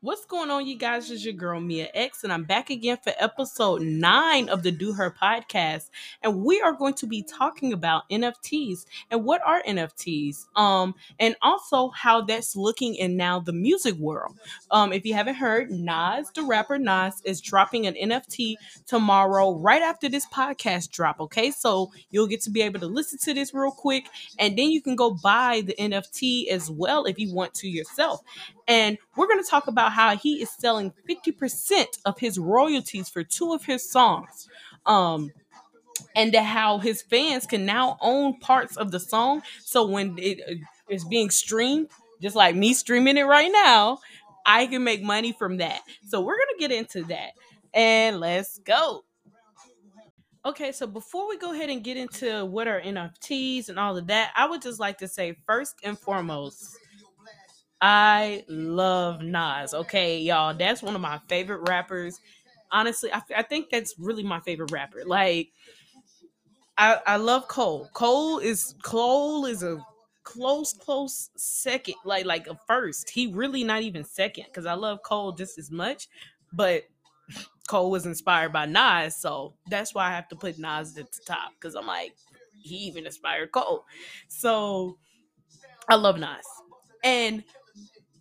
What's going on, you guys? It's your girl Mia X, and I'm back again for episode nine of the DoHer podcast. And we are going to be talking about NFTs and what are NFTs, um, and also how that's looking in now the music world. Um, if you haven't heard, Nas, the rapper Nas, is dropping an NFT tomorrow, right after this podcast drop. Okay, so you'll get to be able to listen to this real quick, and then you can go buy the NFT as well if you want to yourself. And we're going to talk about how he is selling 50% of his royalties for two of his songs. Um, and how his fans can now own parts of the song. So when it uh, being streamed, just like me streaming it right now, I can make money from that. So we're going to get into that. And let's go. Okay, so before we go ahead and get into what are NFTs and all of that, I would just like to say first and foremost, I love Nas. Okay, y'all, that's one of my favorite rappers. Honestly, I, I think that's really my favorite rapper. Like, I I love Cole. Cole is Cole is a close close second, like like a first. He really not even second because I love Cole just as much, but Cole was inspired by Nas, so that's why I have to put Nas at the top because I'm like he even inspired Cole. So I love Nas. And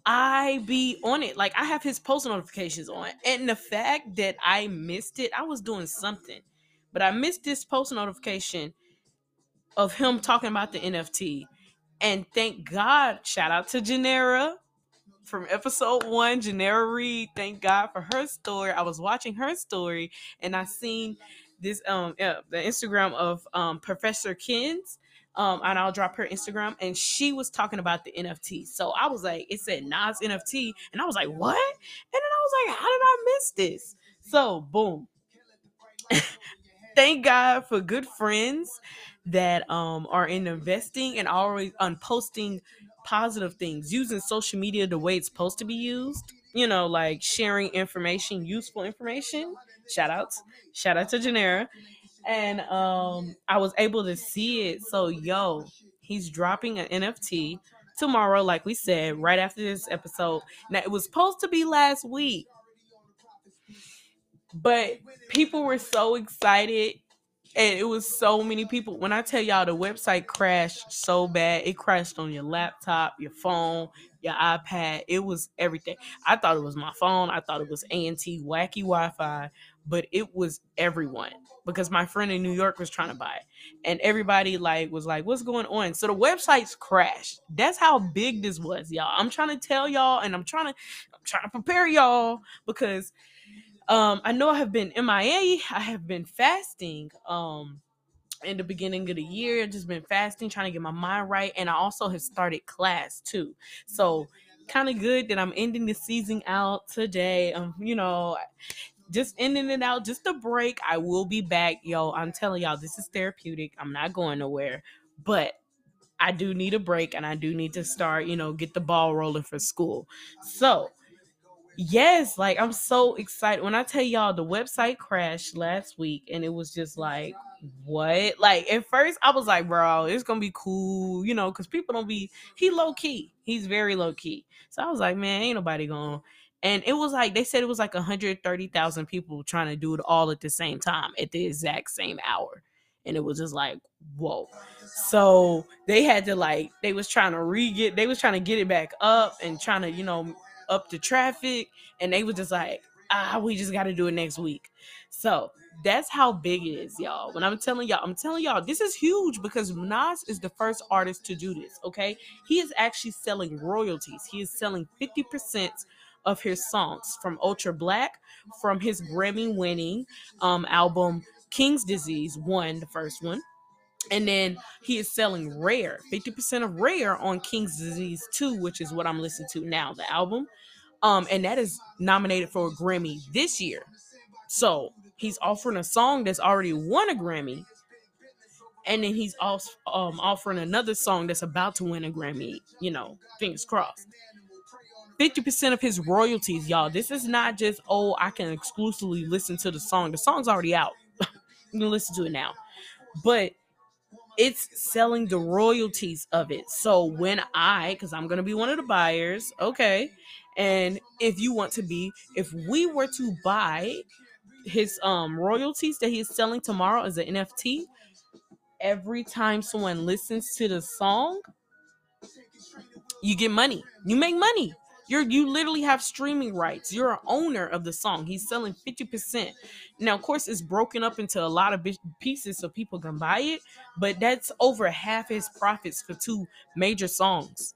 I be on it. Like I have his post notifications on. And the fact that I missed it, I was doing something. But I missed this post notification of him talking about the NFT. And thank God, shout out to Janera from episode one, Janera Reed. Thank God for her story. I was watching her story and I seen this um yeah, the Instagram of um Professor Kins um, and I'll drop her Instagram, and she was talking about the NFT. So I was like, it said Nas NFT, and I was like, what? And then I was like, how did I miss this? So boom. Thank God for good friends that um are in investing and always on posting positive things, using social media the way it's supposed to be used. You know, like sharing information, useful information. Shout outs. Shout out to Janera and um I was able to see it. So yo, he's dropping an NFT tomorrow, like we said, right after this episode. Now it was supposed to be last week, but people were so excited. And it was so many people. When I tell y'all the website crashed so bad, it crashed on your laptop, your phone, your iPad. It was everything. I thought it was my phone. I thought it was ANT wacky Wi-Fi, but it was everyone because my friend in New York was trying to buy it. And everybody like was like, what's going on? So the websites crashed. That's how big this was, y'all. I'm trying to tell y'all and I'm trying to I'm trying to prepare y'all because um I know I have been MIA. I have been fasting. Um in the beginning of the year, just been fasting, trying to get my mind right. And I also have started class too. So kind of good that I'm ending the season out today. Um, you know, just in and out, just a break. I will be back, yo. I'm telling y'all, this is therapeutic. I'm not going nowhere, but I do need a break and I do need to start, you know, get the ball rolling for school. So, yes, like I'm so excited. When I tell y'all the website crashed last week and it was just like, what? Like at first I was like, bro, it's gonna be cool, you know, because people don't be he low key. He's very low key. So I was like, man, ain't nobody gonna and it was like they said it was like 130,000 people trying to do it all at the same time at the exact same hour. And it was just like whoa. So they had to like they was trying to re-get they was trying to get it back up and trying to you know up the traffic. And they was just like ah we just got to do it next week. So that's how big it is y'all. When i'm telling y'all i'm telling y'all this is huge because nas is the first artist to do this okay? He is actually selling royalties. He is selling 50% of his songs from Ultra Black, from his Grammy winning um, album King's Disease, one, the first one. And then he is selling Rare, 50% of Rare on King's Disease 2, which is what I'm listening to now, the album. Um, and that is nominated for a Grammy this year. So he's offering a song that's already won a Grammy. And then he's also um, offering another song that's about to win a Grammy, you know, fingers crossed. 50% of his royalties, y'all. This is not just, oh, I can exclusively listen to the song. The song's already out. you can listen to it now. But it's selling the royalties of it. So when I, because I'm going to be one of the buyers, okay, And if you want to be, if we were to buy his um royalties that he's selling tomorrow as an NFT, every time someone listens to the song, you get money. You make money. You're you literally have streaming rights. You're an owner of the song. He's selling 50%. Now, of course, it's broken up into a lot of pieces so people can buy it, but that's over half his profits for two major songs.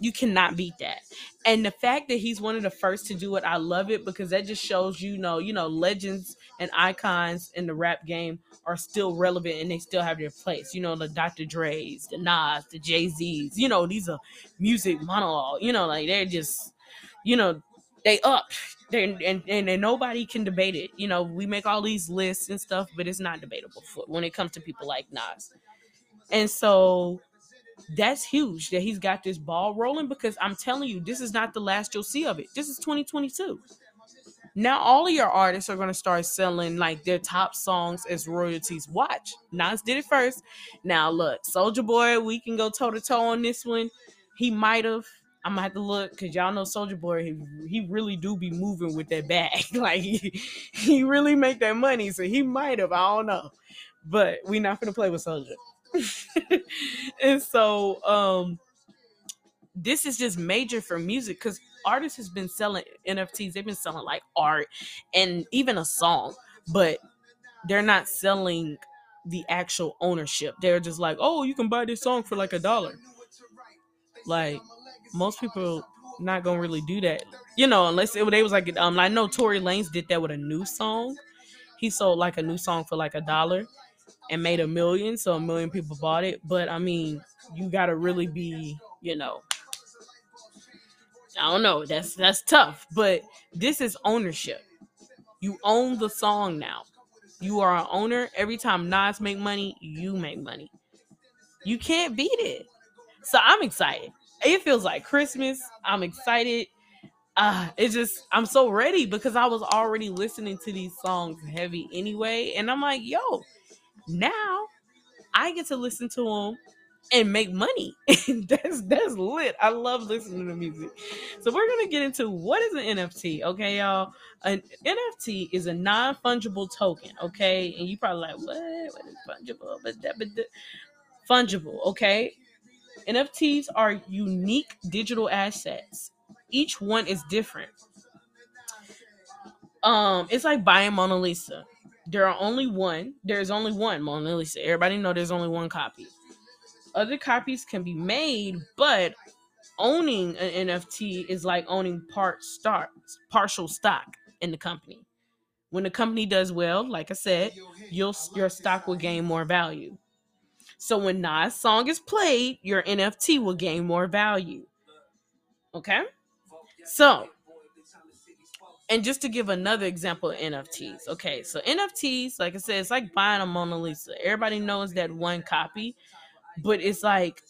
You cannot beat that. And the fact that he's one of the first to do it, I love it because that just shows you know, you know, legends and icons in the rap game are still relevant and they still have their place. You know, the Dr. Dre's, the Nas, the Jay Z's. You know, these are music monologue. You know, like they're just, you know, they up. They're, and, and and nobody can debate it. You know, we make all these lists and stuff, but it's not debatable for, when it comes to people like Nas. And so that's huge that he's got this ball rolling because I'm telling you, this is not the last you'll see of it. This is 2022. Now all of your artists are to start selling like their top songs as royalties. Watch. Nas did it first. Now look, Soulja Boy, we can go toe to toe on this one. He might have. I'm gonna have to look because y'all know Soulja Boy. He, he really do be moving with that bag. like he, he really make that money. So he might have. I don't know. But we not gonna play with Soulja. and so um this is just major for music because artists has been selling NFTs. They've been selling like art and even a song, but they're not selling the actual ownership. They're just like, oh, you can buy this song for like a dollar. Like most people not gonna really do that, you know, unless it, they was like, um, I know Tory Lanez did that with a new song. He sold like a new song for like a dollar and made a million, so a million people bought it. But I mean, you gotta really be, you know, I don't know. That's that's tough, but this is ownership. You own the song now. You are an owner. Every time Nas make money, you make money. You can't beat it. So I'm excited. It feels like Christmas. I'm excited. Uh, it's just I'm so ready because I was already listening to these songs heavy anyway, and I'm like, yo, now I get to listen to them and make money. that's that's lit. I love listening to music. So we're gonna get into what is an NFT, okay, y'all? An NFT is a non-fungible token, okay? And you probably like, what? What is fungible? But that, but fungible, okay? NFTs are unique digital assets. Each one is different. Um, it's like buying Mona Lisa. There are only one. There's only one Mona Lisa. Everybody know there's only one copy other copies can be made, but owning an NFT is like owning part stock, partial stock in the company. When the company does well, like I said, your stock will gain more value. So when Nas song is played, your NFT will gain more value. Okay? So, and just to give another example of NFTs. Okay, so NFTs, like I said, it's like buying a Mona Lisa. Everybody knows that one copy but it's like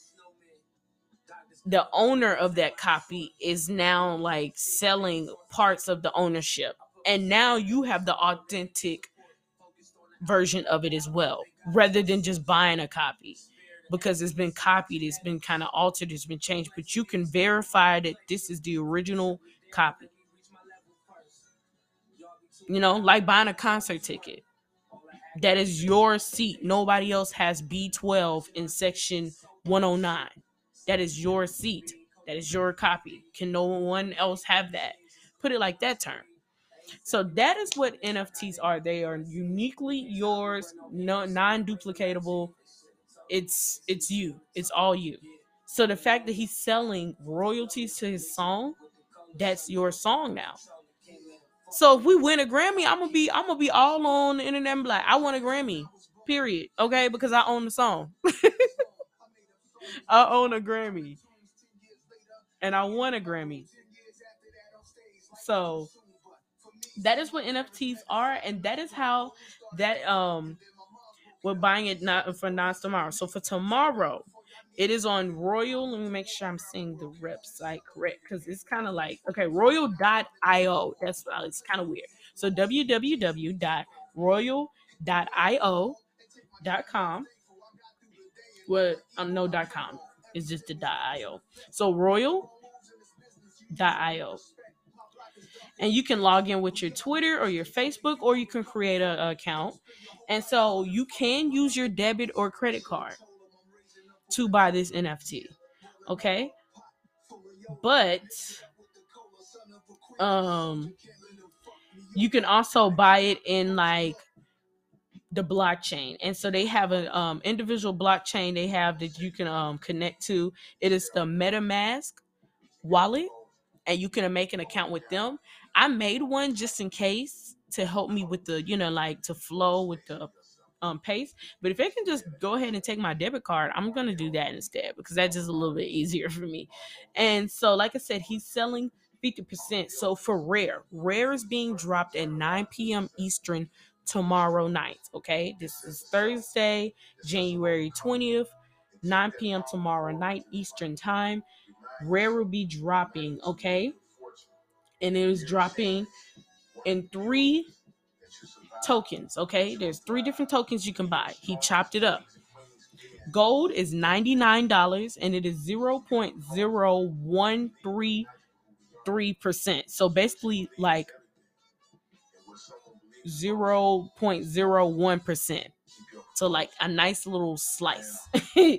the owner of that copy is now like selling parts of the ownership. And now you have the authentic version of it as well rather than just buying a copy. Because it's been copied it's been kind of altered it's been changed but you can verify that this is the original copy. You know like buying a concert ticket that is your seat. Nobody else has B12 in section 109. That is your seat. That is your copy. Can no one else have that? Put it like that term. So that is what NFTs are. They are uniquely yours, non-duplicatable. It's it's you. It's all you. So the fact that he's selling royalties to his song, that's your song now. So if we win a Grammy, I'm gonna be I'm gonna be all on the internet and like, I want a Grammy. Period. Okay, because I own the song. I own a Grammy. And I won a Grammy. So that is what NFTs are, and that is how that um we're buying it not for Nas tomorrow. So for tomorrow, it is on Royal. Let me make sure I'm saying the website correct because it's kind of like, okay, royal.io. That's it's kind of weird. So www.royal.io.com. Well, um, no dot com. It's just the dot .io. So royal.io. And you can log in with your Twitter or your Facebook, or you can create an account. And so you can use your debit or credit card to buy this NFT. Okay. But um you can also buy it in like the blockchain and so they have an um, individual blockchain they have that you can um, connect to it is the metamask wallet and you can make an account with them i made one just in case to help me with the you know like to flow with the um pace. But if I can just go ahead and take my debit card i'm gonna do that instead because that's just a little bit easier for me. And so like i said he's selling 50% so for rare rare is being dropped at 9 p.m eastern tomorrow night okay? This is thursday january 20th 9 p.m tomorrow night eastern time. Rare will be dropping okay? And it is dropping in three tokens. Okay, there's three different tokens you can buy. He chopped it up. Gold is $99 and it is 0.0133%. So basically, like 0.01%. So, like a nice little slice,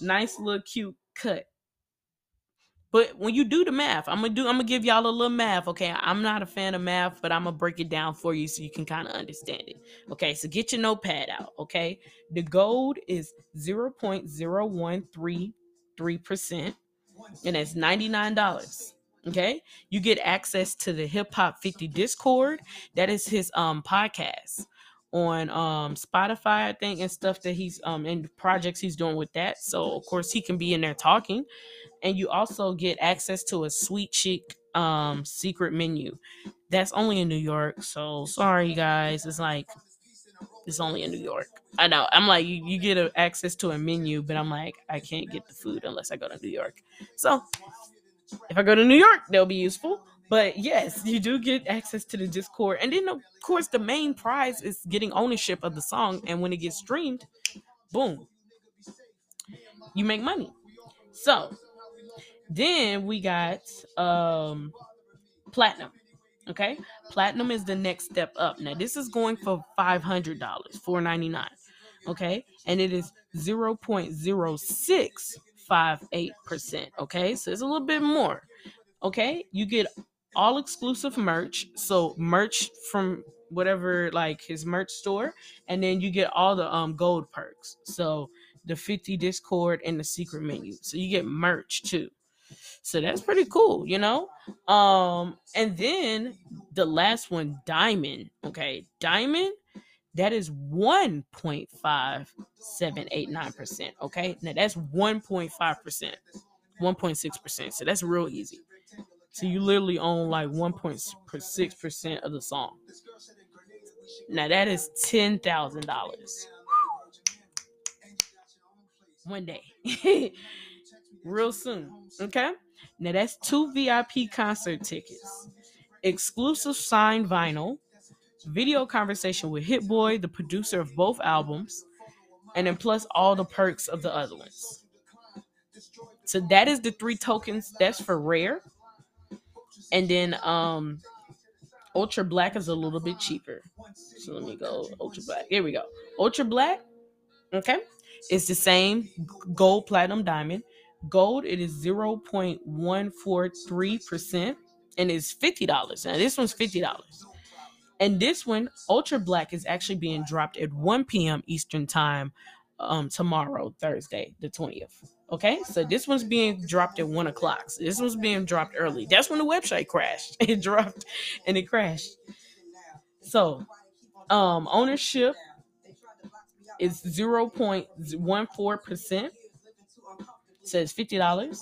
nice little cute cut. But when you do the math, I'm gonna do I'm gonna give y'all a little math, okay? I'm not a fan of math, but I'm gonna break it down for you so you can kind of understand it. Okay, so get your notepad out, okay? The gold is 0.0133%, and that's $99. Okay, you get access to the Hip Hop 50 Discord. That is his um podcast on um Spotify, I think, and stuff that he's um in projects he's doing with that. So of course he can be in there talking. And you also get access to a Sweet Chick um secret menu. That's only in new york. So sorry guys. It's like it's only in new york. I know. I'm like you, you get a, access to a menu but i'm like i can't get the food unless i go to new york. So if i go to new york they'll be useful but yes you do get access to the discord and then of course the main prize is getting ownership of the song and when it gets streamed boom you make money so then we got um platinum. Okay, platinum is the next step up. Now this is going for five hundred dollars, four ninety nine. Okay, and it is zero point zero six five eight percent. Okay, so it's a little bit more. Okay, you get all exclusive merch. So merch from whatever like his merch store, and then you get all the um gold perks. So the 50 Discord and the secret menu. So you get merch too. So that's pretty cool, you know? Um, and then the last one, Diamond. Okay, Diamond, that is 1.5789%. Okay, now that's 1.5%, 1.6%. So that's real easy. So you literally own like 1.6% of the song. Now that is $10,000 one day. real soon. Okay. Now that's two VIP concert tickets, exclusive signed vinyl, video conversation with Hit Boy, the producer of both albums, and then plus all the perks of the other ones. So that is the three tokens. That's for rare. And then um Ultra Black is a little bit cheaper. So let me go Ultra Black. Here we go. Ultra Black. Okay. It's the same gold, platinum, diamond. Gold, it is 0.143% and it's $50. Now, this one's $50. And this one, Ultra Black, is actually being dropped at 1 p.m. Eastern Time um, tomorrow, Thursday, the 20th. Okay, so this one's being dropped at one o'clock. So this one's being dropped early. That's when the website crashed. It dropped and it crashed. So, um, ownership is 0.14%. Says $50.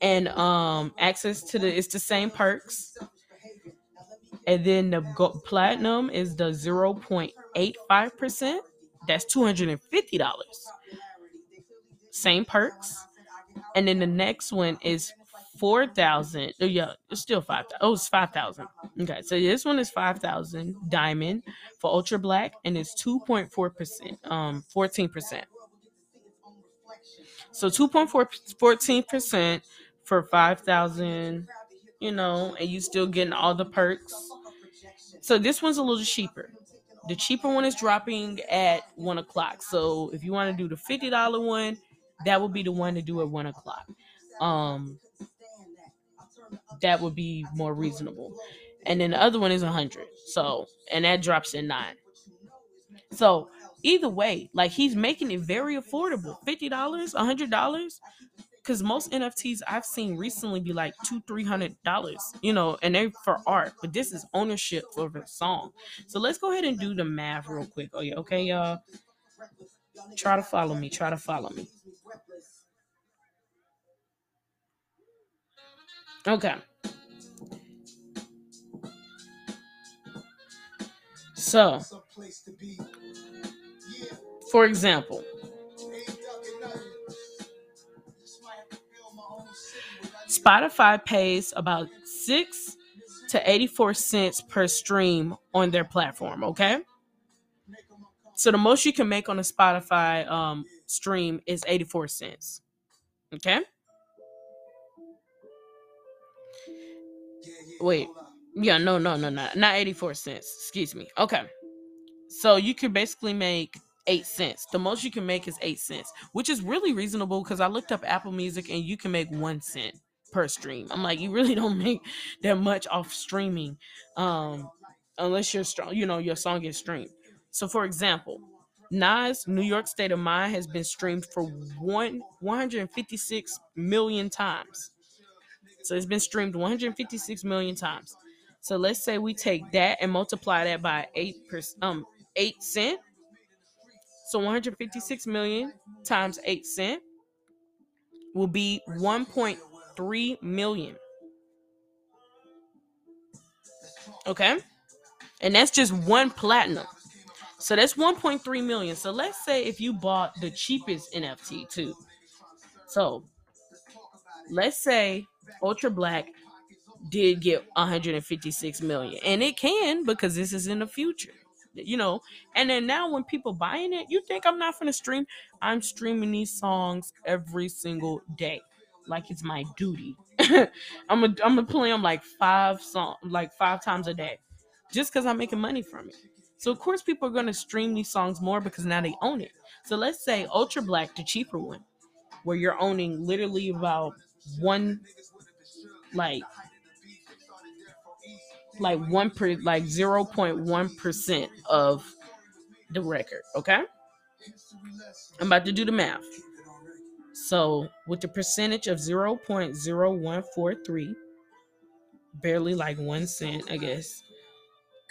And um, access to the, it's the same perks. And then the gold, platinum is the 0.85%. That's $250. Same perks. And then the next one is four thousand. Oh yeah, it's still five. Oh, it's five thousand. Okay, so this one is five thousand diamond for ultra black, and it's two point four percent. Um, fourteen percent. So 2.14% for 5,000 you know, and you still getting all the perks. So this one's a little cheaper. The cheaper one is dropping at one o'clock. So if you want to do the fifty dollar one, that would be the one to do at one o'clock. Um, that would be more reasonable. And then the other one is a hundred. So and that drops in nine. So either way, like he's making it very affordable. Fifty dollars, a hundred dollars. Cause most NFTs I've seen recently be like two, three hundred dollars, you know, and they're for art, but this is ownership for the song. So let's go ahead and do the math real quick. Oh yeah, okay, y'all. Try to follow me. Try to follow me. Okay. So, for example, Spotify pays about 6 to 84 cents per stream on their platform, okay? So the most you can make on a Spotify um, stream is 84 cents. Okay? Wait. Yeah, no, no, no, no. Not 84 cents. Excuse me. Okay. So you can basically make eight cents. The most you can make is eight cents, which is really reasonable because I looked up Apple Music and you can make one cent per stream. I'm like, you really don't make that much off streaming, um, unless you're strong, you know, your song is streamed. So, for example, Nas New York State of Mind has been streamed for one 156 million times. So it's been streamed 156 million times. So let's say we take that and multiply that by eight per, um eight cent. So 156 million times eight cent will be 1.3 million. Okay, and that's just one platinum. So that's 1.3 million. So let's say if you bought the cheapest NFT too. So let's say Ultra Black did get 156 million. And it can because this is in the future. You know, and then now when people buying it, you think I'm not gonna stream. I'm streaming these songs every single day. Like it's my duty. I'm gonna I'm gonna play them like five song like five times a day. Just because I'm making money from it. So of course people are gonna stream these songs more because now they own it. So let's say Ultra Black, the cheaper one, where you're owning literally about one like like one per like 0.1 percent of the record okay? I'm about to do the math. So with the percentage of 0.0143 barely like one cent i guess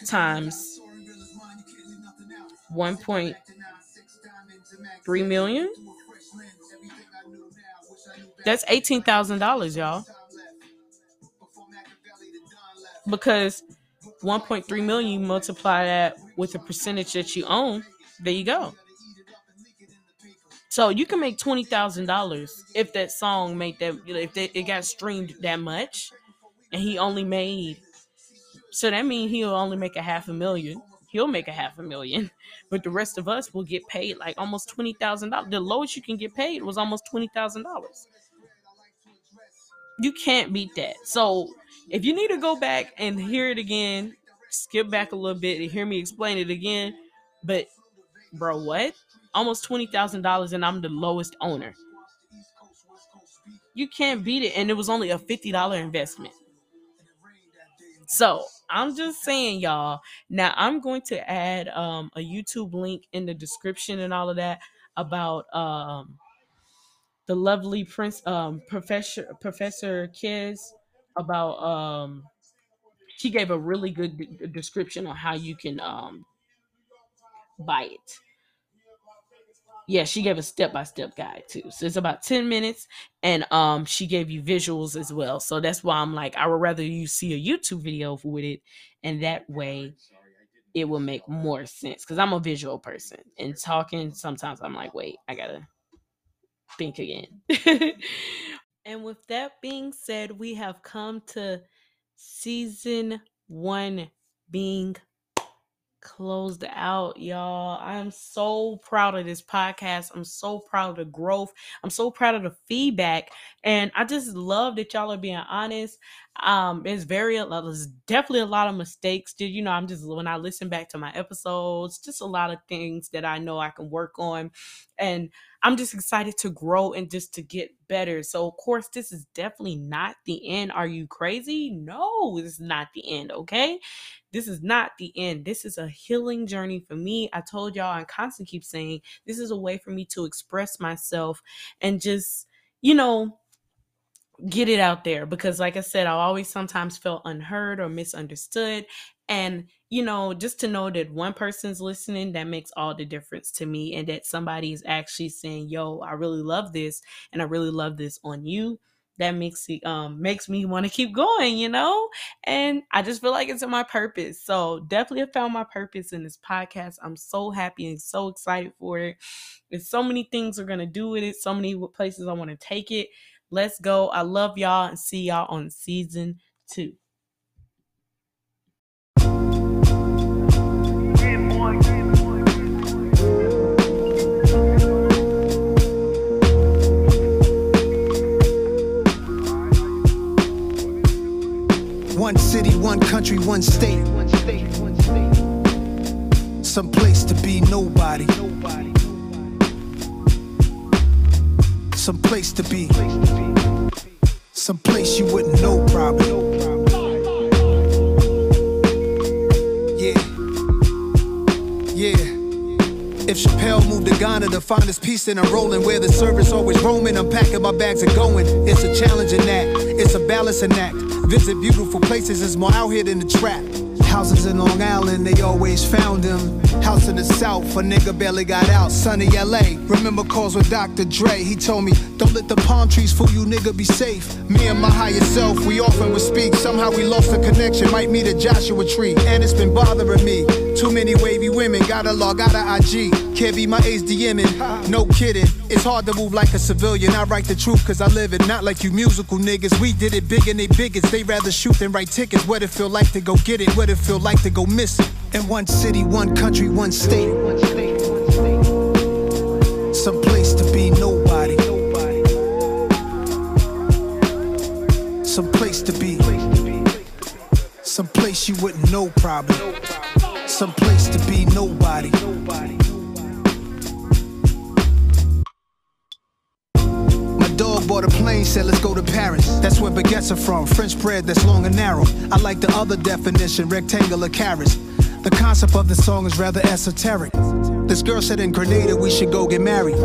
times 1.3 million that's $18000 y'all because 1.3 million you multiply that with the percentage that you own there you go. So you can make twenty thousand dollars if that song made that if they, it got streamed that much and he only made so that means he'll only make a half a million. He'll make a half a million but the rest of us will get paid like almost twenty thousand dollars. The lowest you can get paid was almost twenty thousand dollars you can't beat that so if you need to go back and hear it again, skip back a little bit and hear me explain it again. But bro, what? Almost twenty thousand dollars, and I'm the lowest owner. You can't beat it, and it was only a fifty dollar investment. So I'm just saying, y'all. Now I'm going to add um, a YouTube link in the description and all of that about um, the lovely Prince um, Professor Professor Kiz about um she gave a really good description on how you can um buy it. Yeah, she gave a step-by-step guide too. So it's about 10 minutes and um she gave you visuals as well. So that's why I'm like I would rather you see a YouTube video with it and that way it will make more sense cuz I'm a visual person and talking sometimes I'm like, "Wait, I got to think again." And with that being said, we have come to season one being closed out, y'all. I'm so proud of this podcast. I'm so proud of the growth. I'm so proud of the feedback. And I just love that y'all are being honest. Um, there's very there's definitely a lot of mistakes. Did you know? I'm just when I listen back to my episodes, just a lot of things that I know I can work on, and I'm just excited to grow and just to get better. So, of course, this is definitely not the end. Are you crazy? No, this is not the end. Okay, this is not the end. This is a healing journey for me. I told y'all, I constantly keep saying this is a way for me to express myself and just, you know get it out there because like i said i always sometimes felt unheard or misunderstood. And you know just to know that one person's listening that makes all the difference to me and that somebody is actually saying yo i really love this and i really love this on you. That makes it um makes me want to keep going you know? And i just feel like it's in my purpose. So definitely found my purpose in this podcast. I'm so happy and so excited for it. There's so many things we're gonna do with it. So many places i want to take it Let's go. I love y'all and see y'all on season two. One city, one country, one state. Some place to be nobody some place to be, some place you wouldn't know probably. Yeah, yeah. If Chappelle moved to Ghana to find his peace in a rolling where the service always roaming, I'm packing my bags and going. It's a challenging act, it's a balancing act. Visit beautiful places, it's more out here than the trap. Houses in Long Island, they always found him. House in the South, a nigga barely got out. Sunny LA, remember calls with Dr. Dre. He told me, don't let the palm trees fool you, nigga, be safe. Me and my higher self, we often would speak. Somehow we lost the connection, might meet a Joshua tree. And it's been bothering me. Too many wavy women, gotta log out of IG. Can't be my ace DMing, no kidding. It's hard to move like a civilian. I write the truth cause I live it, not like you musical niggas. We did it big and they bigots. They rather shoot than write tickets. What it feel like to go get it, what it feel like to go miss it. In one city, one country, one state. Some place to be nobody. Some place to be. Some place you wouldn't know probably. Some place to be nobody. My dog bought a plane, said let's go to Paris. That's where baguettes are from, French bread that's long and narrow. I like the other definition, rectangular carrots. The concept of the song is rather esoteric. This girl said in Grenada we should go get married.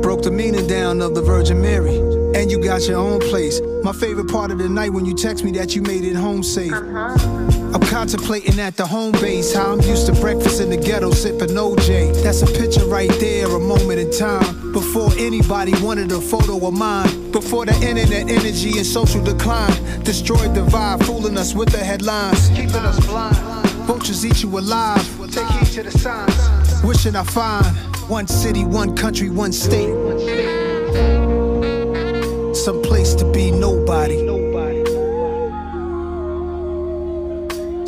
Broke the meaning down of the Virgin Mary. And you got your own place. My favorite part of the night when you text me that you made it home safe. Uh-huh. I'm contemplating at the home base how I'm used to breakfast in the ghetto sipping OJ. That's a picture right there, a moment in time. Before anybody wanted a photo of mine. Before the internet energy and social decline destroyed the vibe, fooling us with the headlines. Keeping us blind. Vultures eat you alive. Take heed to the signs. Wishing I find one city, one country, one state. Some place to be nobody.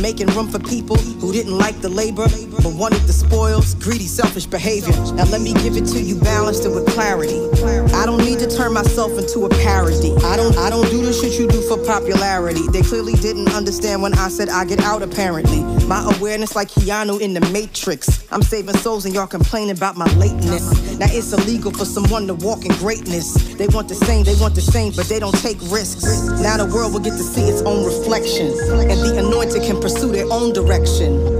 making room for people who didn't like the labor but wanted the spoils, greedy, selfish behavior. Now let me give it to you balanced and with clarity. I don't need to turn myself into a parody. I don't I don't do the shit you for popularity. They clearly didn't understand when I said I get out apparently. My awareness like Keanu in the Matrix. I'm saving souls and y'all complaining about my lateness. Now it's illegal for someone to walk in greatness. They want the same, they want the same, but they don't take risks. Now the world will get to see its own reflection. And the anointed can pursue their own direction.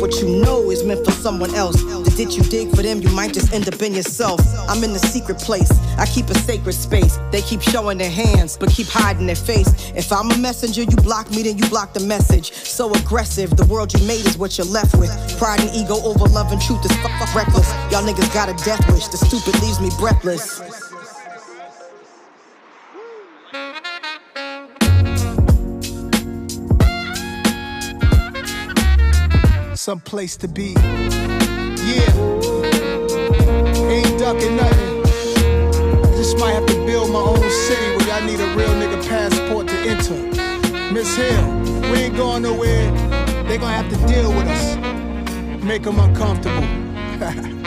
what you know is meant for someone else. The ditch you dig for them, you might just end up in yourself. I'm in the secret place, I keep a sacred space. They keep showing their hands, but keep hiding their face. If I'm a messenger, you block me, then you block the message. So aggressive, the world you made is what you're left with. Pride and ego over love and truth is fuck reckless. Y'all niggas got a death wish, the stupid leaves me breathless. Some place to be. Yeah, ain't ducking nothing. Just might have to build my own city where y'all need a real nigga passport to enter. Miss Hill, we ain't going nowhere. They gonna have to deal with us, make them uncomfortable.